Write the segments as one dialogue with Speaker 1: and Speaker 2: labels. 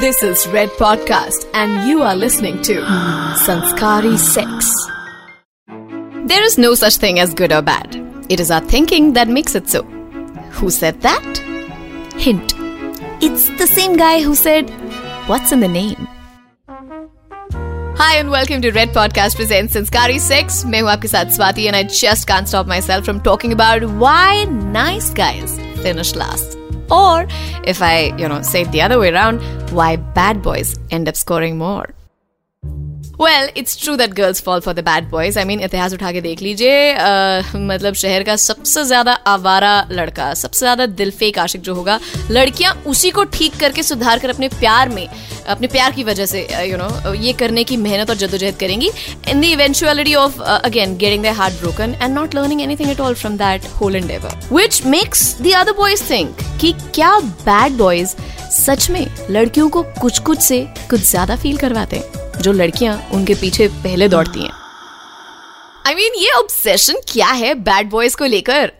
Speaker 1: This is Red Podcast, and you are listening to Sanskari Sex. There is no such thing as good or bad. It is our thinking that makes it so. Who said that? Hint. It's the same guy who said, What's in the name? Hi and welcome to Red Podcast presents Sanskari Sex. मैं हूँ आपके साथ Swati and I just can't stop myself from talking about why nice guys finish last. Or if I, you know, say it the other way around, why bad boys end up scoring more. Well it's true that girls fall for the bad boys I mean इतिहास उठा के देख लीजिए मतलब शहर का सबसे ज़्यादा आवारा लड़का सबसे ज़्यादा दिलफेक आशिक जो होगा लड़कियाँ उसी को ठीक करके सुधार कर अपने प्यार में अपने प्यार की वजह से यू नो you know, ये करने की मेहनत और जद्दोजहद करेंगी। In the eventuality of again getting the heart broken and not learning anything at all from that whole and ever which makes the other boys think कि क्या बैड बॉयज़ सच में लड़कियों को कुछ कुछ से कुछ ज़्यादा फील करवाते हैं। जो लड़कियाँ उनके पीछे पहले दौड़ती हैं। आई I मीन mean, ये ऑब्सेशन क्या है बैड बॉयज़ को लेकर?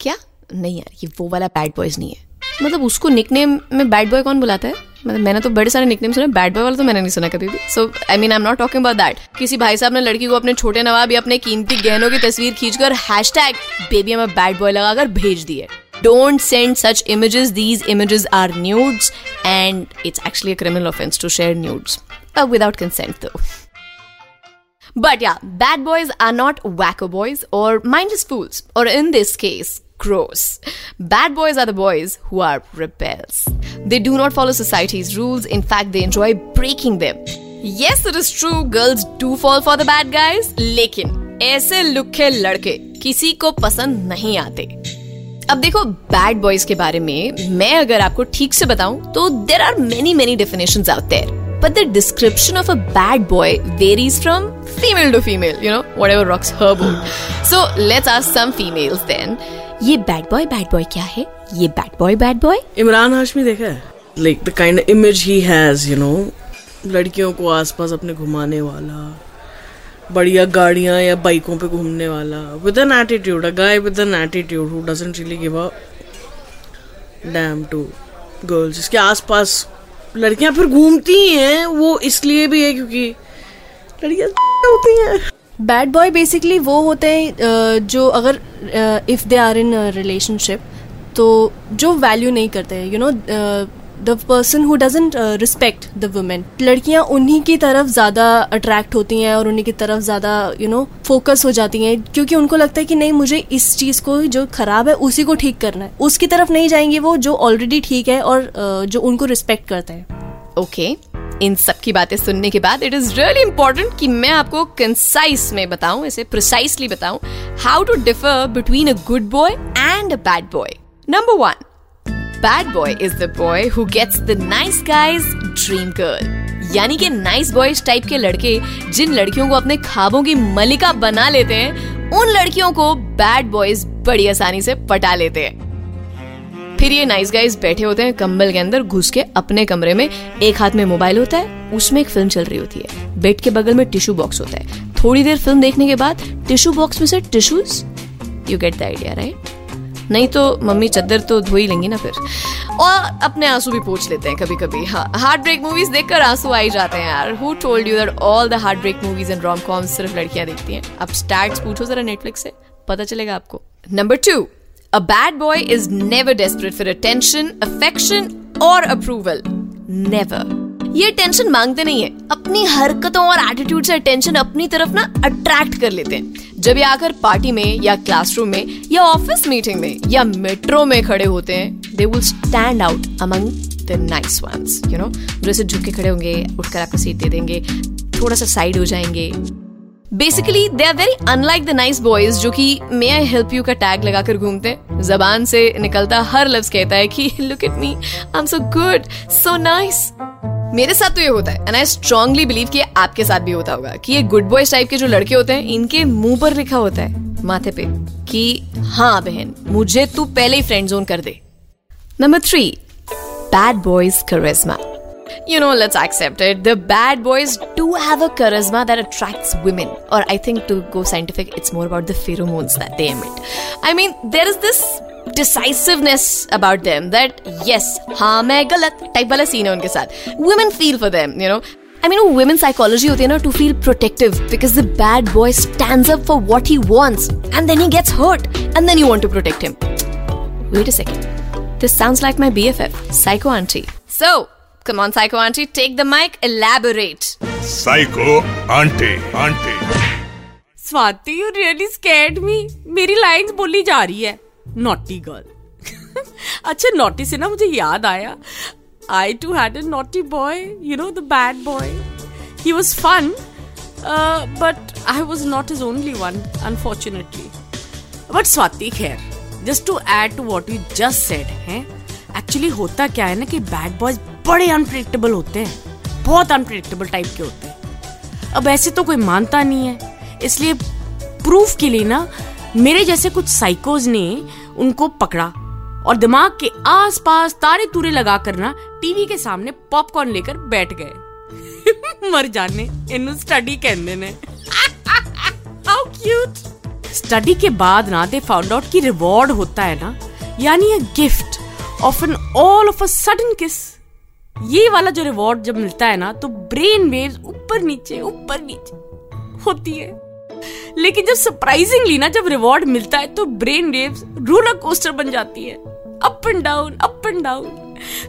Speaker 1: क्या? नहीं यार ये वो वाला बैड बॉयज़ नहीं है। मतलब उसको निकनेम में बैड बॉय कौन बुलाता है? मतलब मैंने तो बड़े सारे निकनेम सुने बैड बॉय वाला तो मैंने नहीं सुना कभी भी। So I mean I am not talking about that किसी भाई साहब ने लड़की को अपने छोटे नवाब या अपने कीमती गहनों की तस्वीर खींचकर हैश टैग बेबी में बैड बॉय लगाकर भेज दिए send such images. These images are nudes, and it's actually a criminal offense to share nudes. Uh, without consent, though. But yeah, bad boys are not wacko boys or mindless fools, or in this case, crows. Bad boys are the boys who are rebels. They do not follow society's rules, in fact, they enjoy breaking them. Yes, it is true, girls do fall for the bad guys, लेकिन ऐसे लुखे लड़के किसी को पसंद नहीं आते अब देखो बैड बॉयज़ के बारे में मैं अगर आपको ठीक से बताऊँ तो there are many many definition out there but the description of a bad boy varies from female to female, you know, whatever rocks her boat. So let's ask some females then. ये bad boy bad boy क्या है? ये bad boy bad boy
Speaker 2: Emraan Hashmi देखा है? Like the kind image he has you know लड़कियों को आसपास अपने घुमाने वाला बढ़िया गाड़ियाँ या बाइकों पे घूमने वाला with an attitude a guy with an attitude who doesn't really give a damn to girls जिसके आसपास लड़कियाँ फिर घूमती हैं वो इसलिए भी है क्योंकि लड़कियाँ होती हैं।
Speaker 3: बैड बॉय बेसिकली वो होते हैं जो अगर if they are in relationship तो जो वैल्यू नहीं करते you know the person who doesn't respect the women लड़कियाँ उन्हीं की तरफ़ ज़्यादा अट्रैक्ट होती हैं और उन्हीं की तरफ़ ज़्यादा यू नो फोकस हो जाती हैं क्योंकि उनको लगता है कि नहीं मुझे इस चीज़ को जो खराब है उसी को ठीक करना है। उसकी तरफ़ नहीं जाएँगे वो जो ऑलरेडी ठीक है और uh, जो उनको रिस्पेक्ट करते हैं।
Speaker 1: Okay okay. इन सब की बातें सुनने के बाद इट इज़ रियली इंपॉर्टेंट कि मैं आपको कंसाइस में बताऊँ इसे प्रिसाइसली बताऊँ how to differ between a good boy and a bad boy number one bad boy is the boy who gets the nice guys dream girl यानी कि नाइस बॉयज़ टाइप के लड़के, जिन लड़कियों को अपने खाबों की मलिका बना लेते हैं, उन लड़कियों को बैड बॉयज़ बड़ी आसानी से पटा लेते हैं। फिर ये नाइस गाइज़ बैठे होते हैं कंबल के अंदर, घुस के अपने कमरे में, एक हाथ में मोबाइल होता है, उसमें एक फ़िल्म चल रही होती है। बेड के बगल में टिश्यू बॉक्स होता है। थोड़ी देर फ़िल्म देखने के बाद टिश्यू बॉक्स में से tissues you get the idea right नहीं तो मम्मी चद्दर तो धो ही लेंगी ना फिर। और अपने आँसू भी पूछ लेते हैं कभी कभी हाँ हार्ट ब्रेक मूवीज़ देखकर आँसू आ ही जाते हैं यार। Who told you that all the heart break movies and rom coms सिर्फ़ लड़कियाँ देखती हैं? अब स्टैट्स पूछो जरा नेटफ्लिक्स से पता चलेगा आपको। Number two a bad boy is never desperate for attention, affection or approval. Never. ये टेंशन मांगते नहीं है। अपनी हरकतों और एटीट्यूड से टेंशन अपनी तरफ़ ना अट्रैक्ट कर लेते हैं। जब ये आकर पार्टी में या क्लासरूम में या ऑफ़िस मीटिंग में या मेट्रो में खड़े होते हैं they will stand out among the nice ones you know जैसे झुक के खड़े होंगे, उठकर आपको सीट दे देंगे, थोड़ा सा साइड हो जाएँगे। Basically they are very unlike the nice boys जो कि मे आई हेल्प यू का टैग लगाकर घूमते हैं। जबान से निकलता हर लफ्ज कहता है कि look at me I am so good so nice मेरे साथ तो ये होता है एंड आई स्ट्रांगली बिलीव कि आपके साथ भी होता होगा कि ये गुड बॉयज़ टाइप के जो लड़के होते हैं इनके मुँह पर लिखा होता है माथे पे कि हाँ बहन मुझे तू पहले ही फ्रेंड जोन कर दे number three bad boys charisma you know, let's accept it. The bad boys do have a charisma that attracts women. Or I think to go scientific, it's more about the pheromones that they emit. I mean, there is this decisiveness about them that yes हाँ मैं गलत type वाला scene है उनके साथ women feel for them you know I mean, women psychology होती है ना to feel protective because the bad boy stands up for what he wants and then he gets hurt and then you want to protect him. Wait a second. This sounds like my BFF, Psycho Auntie. So, come on, Psycho Auntie, take the mic, elaborate.
Speaker 4: Psycho aunty aunty
Speaker 5: Swati you really scared me मेरी lines बोली जा रही है naughty girl अच्छा naughty से ना मुझे याद आया। I too had a naughty boy you know the bad boy he was fun but I was not is only one unfortunately but Swati खैर just to add to what you just said है actually होता क्या है ना कि bad boys बड़े unpredictable होते हैं, बहुत अनप्रिडिक्टेबल टाइप के होते हैं। अब ऐसे तो कोई मानता नहीं है, इसलिए प्रूफ के लिए ना, मेरे जैसे कुछ साइकोज ने उनको पकड़ा और दिमाग के आसपास तारे तूरे लगा कर ना टीवी के सामने पॉपकॉर्न लेकर बैठ गए। मर जाने इन स्टडी कहते ने। हाउ क्यूट स्टडी के बाद ना दे फाउंड आउट की रिवॉर्ड होता है ना, यानी a gift of an all of a sudden kiss ये वाला जो रिवॉर्ड जब मिलता है ना तो ब्रेन वेव्स ऊपर नीचे ऊपर नीचे होती है। लेकिन जब सरप्राइजिंगली ना जब रिवॉर्ड मिलता है तो ब्रेन वेव्स रोलर कोस्टर बन जाती है। Up and down up and down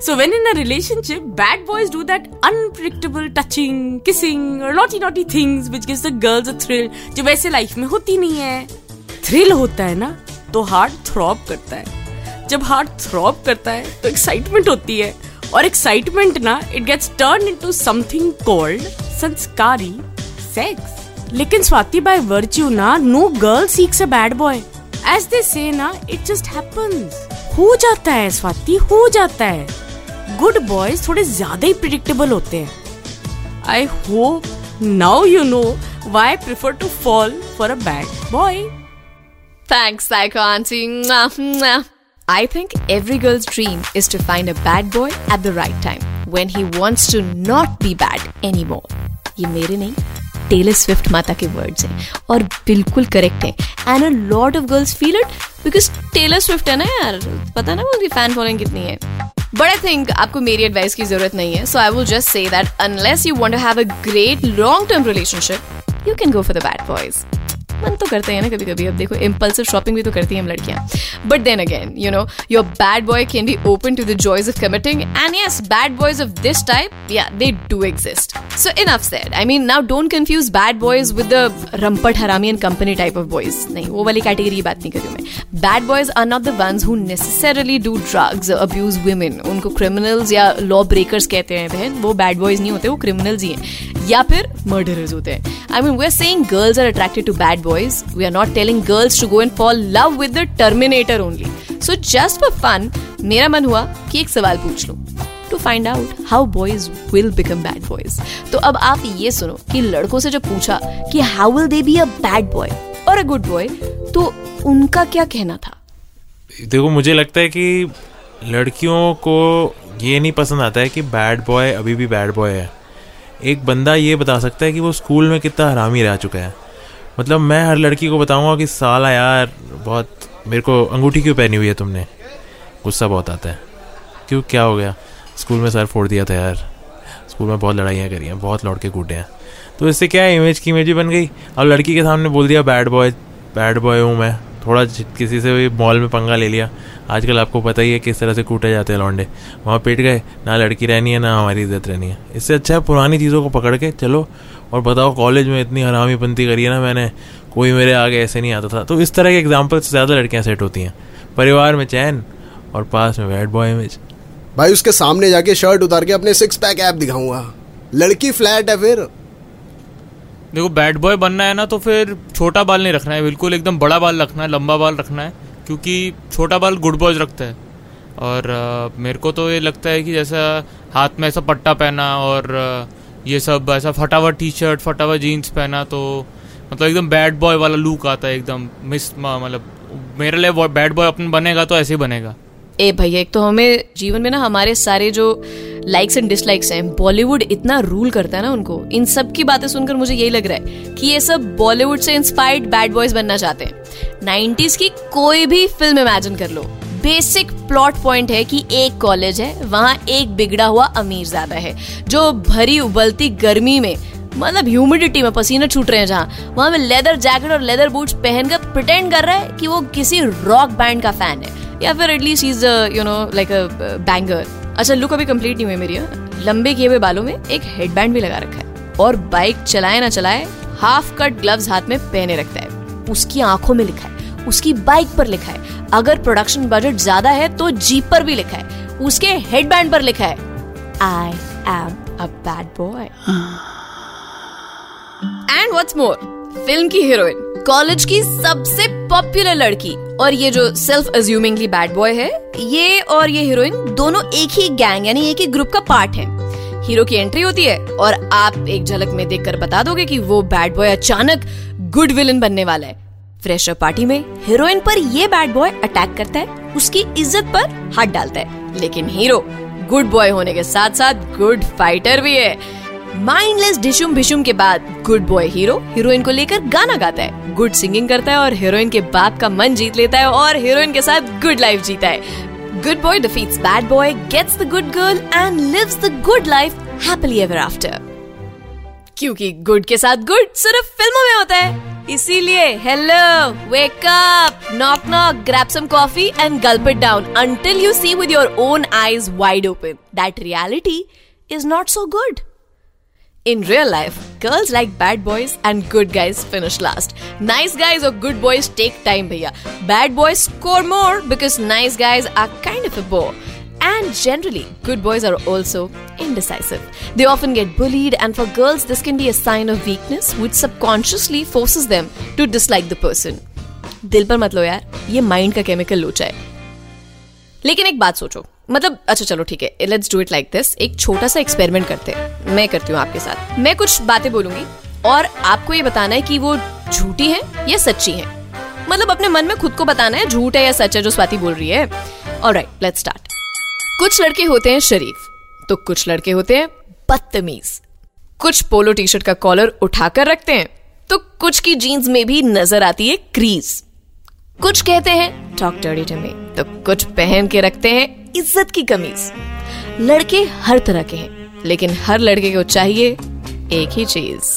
Speaker 5: So when in a relationship, bad boys do that unpredictable touching, kissing or naughty naughty things which gives the girls a thrill जो वैसे life में होती नहीं है। Thrill होता है ना तो हार्ट थ्रॉप करता है। जब हार्ट थ्रॉप करता है तो एक्साइटमेंट होती है। और एक्साइटमेंट ना it gets turn into something called sanskari sex लेकिन स्वाति बाय वर्च्यू ना no girl seeks a bad boy as they say ना इट जस्ट हैपेंस हो जाता है स्वाति, हो जाता है. गुड बॉयज़ थोड़े ज़्यादा ही प्रिडिक्टेबल होते हैं. I hope now you know why prefer to fall for a bad boy
Speaker 1: thanks like aunty I think every girls dream is to find a bad boy at the right time when he wants to not be bad anymore ये मेरे नहीं Taylor Swift माता के words हैं और बिल्कुल correct है। And a lot of girls feel it because Taylor Swift है ना यार? पता ना उनकी फ़ैन फॉलोइंग कितनी है। बट आई थिंक आपको मेरी एडवाइस की ज़रूरत नहीं है so I will just say that unless you want to have a great long term relationship you can go for the bad boys मन तो करते हैं ना कभी कभी अब देखो इम्पल्सिव शॉपिंग भी तो करती हैं हम लड़कियाँ। But then again you know your bad boy can be open to the joys of committing and yes bad boys of this type या they do exist so enough said I mean now don't confuse bad boys with the Rampat हरामी and company type of boys नहीं, वो वाली category की बात नहीं कर मैं। Bad boys are not the ones who necessarily do drugs abuse women उनको क्रिमिनल्स या लॉ ब्रेकर्स कहते हैं बहन। वो बैड बॉयज़ नहीं होते, वो क्रिमिनल्स ही हैं। या फिर मर्डरर्स होते हैं. I mean we are saying girls are attracted to bad boys we are not telling girls to go and fall love with the Terminator only so just for fun मेरा मन हुआ कि एक सवाल पूछ लूँ. To find out how boys will become bad boys तो अब आप ये सुनो कि लड़कों से जब पूछा कि how will they be a bad boy और अ गुड बॉय तो उनका क्या कहना था?
Speaker 6: देखो, मुझे लगता है कि लड़कियों को ये नहीं पसंद आता है कि बैड बॉय अभी भी बैड बॉय है। एक बंदा ये बता सकता है कि वो स्कूल में कितना हरामी रह चुका है। मतलब मैं हर लड़की को बताऊँगा कि साला यार, बहुत, मेरे को अंगूठी क्यों पहनी हुई है तुमने? गुस्सा बहुत आता है। क्यों, क्या हो गया? स्कूल में सर फोड़ दिया था यार। स्कूल में बहुत लड़ाइयाँ करी हैं, बहुत लौट के कूटे हैं। तो इससे क्या है इमेज की इमेज ही बन गई? अब लड़की के सामने बोल दिया बैड बॉय बैड बॉय हूँ मैं। थोड़ा किसी से भी मॉल में पंगा ले लिया। आजकल आपको पता ही है किस तरह से कूटे जाते हैं लौंडे। वहाँ पिट गए ना लड़की रहनी है ना हमारी इज़्ज़त रहनी है। इससे अच्छा है पुरानी चीज़ों को पकड़ के चलो और बताओ कॉलेज में इतनी हरामी पंती करी है ना मैंने कोई मेरे आगे ऐसे नहीं आता था। तो इस तरह के एग्ज़ाम्पल से ज़्यादा लड़कियाँ सेट होती हैं। परिवार में चैन और पास में बैड बॉय इमेज
Speaker 7: भाई उसके सामने जाके शर्ट उतार के अपने सिक्स पैक ऐप दिखाऊँगा। लड़की फ्लैट है फिर।
Speaker 8: देखो बैड बॉय बनना है ना तो फिर छोटा बाल नहीं रखना है बिल्कुल एकदम बड़ा बाल रखना है लंबा बाल रखना है। क्योंकि छोटा बाल गुड बॉयज़ रखता है। और uh, मेरे को तो ये लगता है कि जैसा हाथ में ऐसा पट्टा पहना और uh, ये सब ऐसा फटा हुआ टी शर्ट फटा हुआ जीन्स पहना तो मतलब एकदम बैड बॉय वाला लुक आता है एकदम। मिस मतलब मेरे लिए बैड बॉय अपन बनेगा तो ऐसे ही बनेगा।
Speaker 1: ए भैया एक तो हमें जीवन में ना हमारे सारे जो लाइक्स एंड डिसलाइक्स हैं बॉलीवुड इतना रूल करता है ना उनको। इन सब की बातें सुनकर मुझे यही लग रहा है कि ये सब बॉलीवुड से इंस्पायर्ड बैड बॉयज़ बनना चाहते हैं। 90s की कोई भी फ़िल्म इमेजिन कर लो। बेसिक प्लॉट पॉइंट है कि एक कॉलेज है, वहाँ एक बिगड़ा हुआ अमीर ज़्यादा है, जो भरी उबलती गर्मी में मतलब ह्यूमिडिटी में पसीना छूट रहे हैं जहाँ, वहाँ में लेदर जैकेट और लेदर बूट्स पहनकर प्रिटेंड कर रहा है कि वो किसी रॉक बैंड का फ़ैन है, या फिर at least is you know like a banger अच्छा लुक अभी कंप्लीट नहीं हुई मेरी हाँ? लंबे किए हुए बालों में एक हेडबैंड भी लगा रखा है, और बाइक चलाए ना चलाए हाफ़ कट ग्लव्स हाथ में पहने रखता है। उसकी आँखों में लिखा है, उसकी बाइक पर लिखा है। अगर प्रोडक्शन बजट ज़्यादा है तो जीप पर भी लिखा है। उसके हेडबैंड पर लिखा है I am a bad boy and what's more film की हीरोइन कॉलेज की सबसे पॉपुलर लड़की, और ये जो सेल्फ अज्यूमिंगली बैड बॉय है, ये और ये हीरोइन दोनों एक ही गैंग यानी एक ही ग्रुप का पार्ट है। हीरो की एंट्री होती है, और आप एक झलक में देखकर बता दोगे कि वो बैड बॉय अचानक गुड विलन बनने वाला है। फ्रेशर पार्टी में हीरोइन पर ये बैड बॉय अटैक करता है, उसकी इज़्ज़त पर हाथ डालता है। लेकिन हीरो गुड बॉय होने के साथ साथ गुड फाइटर भी है। माइंडलेस डिशुम भिशुम के बाद गुड बॉय हीरो हीरोइन को लेकर गाना गाता है। गुड सिंगिंग करता है और हीरोइन के बाप का मन जीत लेता है और हीरोइन के साथ गुड लाइफ जीता है। Good boy defeats bad boy gets the good girl and lives the good life happily ever after क्योंकि गुड के साथ गुड सिर्फ़ फ़िल्मों में होता है इसीलिए hello wake up knock knock grab some coffee and gulp it down until you see with your own eyes wide open that reality is not so good In real life, girls like bad boys and good guys finish last. Nice guys or good boys take time, bhaiya. Bad boys score more because nice guys are kind of a bore. And generally, good boys are also indecisive. They often get bullied, and for girls, this can be a sign of weakness which subconsciously forces them to dislike the person. दिल पर मत लो यार ये mind का chemical लोचा है। लेकिन एक बात सोचो। मतलब अच्छा चलो ठीक है let's do it like this एक छोटा सा एक्सपेरिमेंट करते हैं। मैं करती हूँ आपके साथ। मैं कुछ बातें बोलूँगी और आपको ये बताना है कि वो झूठी है या सच्ची है। मतलब अपने मन में खुद को बताना है झूठ है या सच है जो स्वाति बोल रही है। और राइट लेट्स स्टार्ट कुछ लड़के होते हैं शरीफ तो कुछ लड़के होते हैं बदतमीज। कुछ पोलो टी शर्ट का कॉलर उठाकर रखते हैं तो कुछ की जीन्स में भी नज़र आती है क्रीज कुछ कहते हैं मी तो कुछ पहन के रखते हैं इज़्ज़त की कमीज। लड़के हर तरह के हैं, लेकिन हर लड़के को चाहिए एक ही चीज़।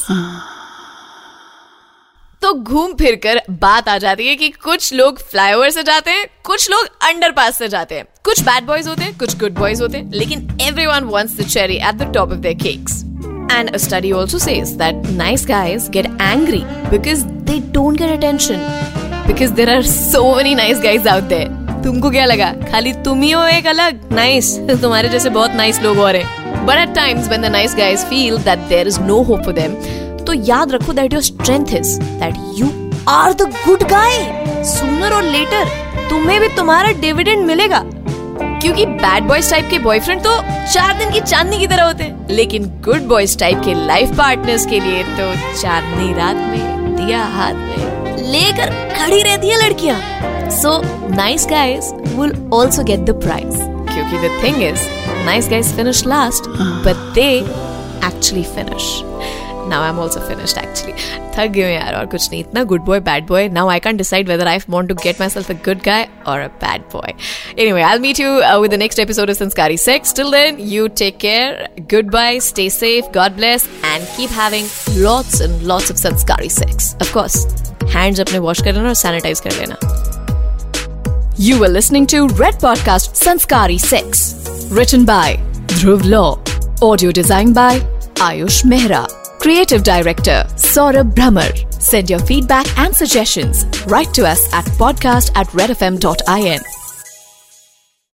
Speaker 1: तो घूम फिर कर बात आ जाती है कि कुछ लोग फ्लाईओवर से जाते हैं, कुछ लोग अंडरपास से जाते हैं कुछ बैड बॉयज़ होते हैं, कुछ गुड बॉयज़ होते हैं, लेकिन everyone wants the cherry at the top of their cakes And a study also says that nice guys get angry because they don't get attention. Because there are so many nice guys out there. तुमको क्या लगा खाली तुम ही हो एक अलग nice nice. तुम्हारे जैसे बहुत नाइस nice लोग और हैं but at times when the nice guys feel that there is no hope for them तो याद रखो that your strength is that you are the good guy sooner or later तुम्हें भी तुम्हारा डिविडेंड मिलेगा। क्योंकि बैड बॉयज़ टाइप के boyfriend तो चार दिन की चांदनी की तरह होते हैं। लेकिन गुड बॉयज़ टाइप के लाइफ पार्टनर्स के लिए तो चांदनी रात में दिया हाथ में लेकर खड़ी रहती है लड़कियाँ। So nice guys will also get the prize क्योंकि the thing is nice guys finish last but they actually finish now I am also finished actually थक गई हूँ यार और कुछ नहीं इतना good boy bad boy now I can decide whether I want to get myself a good guy और a bad boy anyway I meet you with the next episode of Sanskari sex till then you take care good bye stay safe God bless and keep having lots and lots of sanskari sex of course hands अपने wash कर लेना और sanitise कर लेना You were listening to Red Podcast Sanskari 6. Written by Dhruv Law. Audio designed by Ayush Mehra. Creative Director Saurabh Brahmer. Send your feedback and suggestions. Write to us at podcast at redfm.in.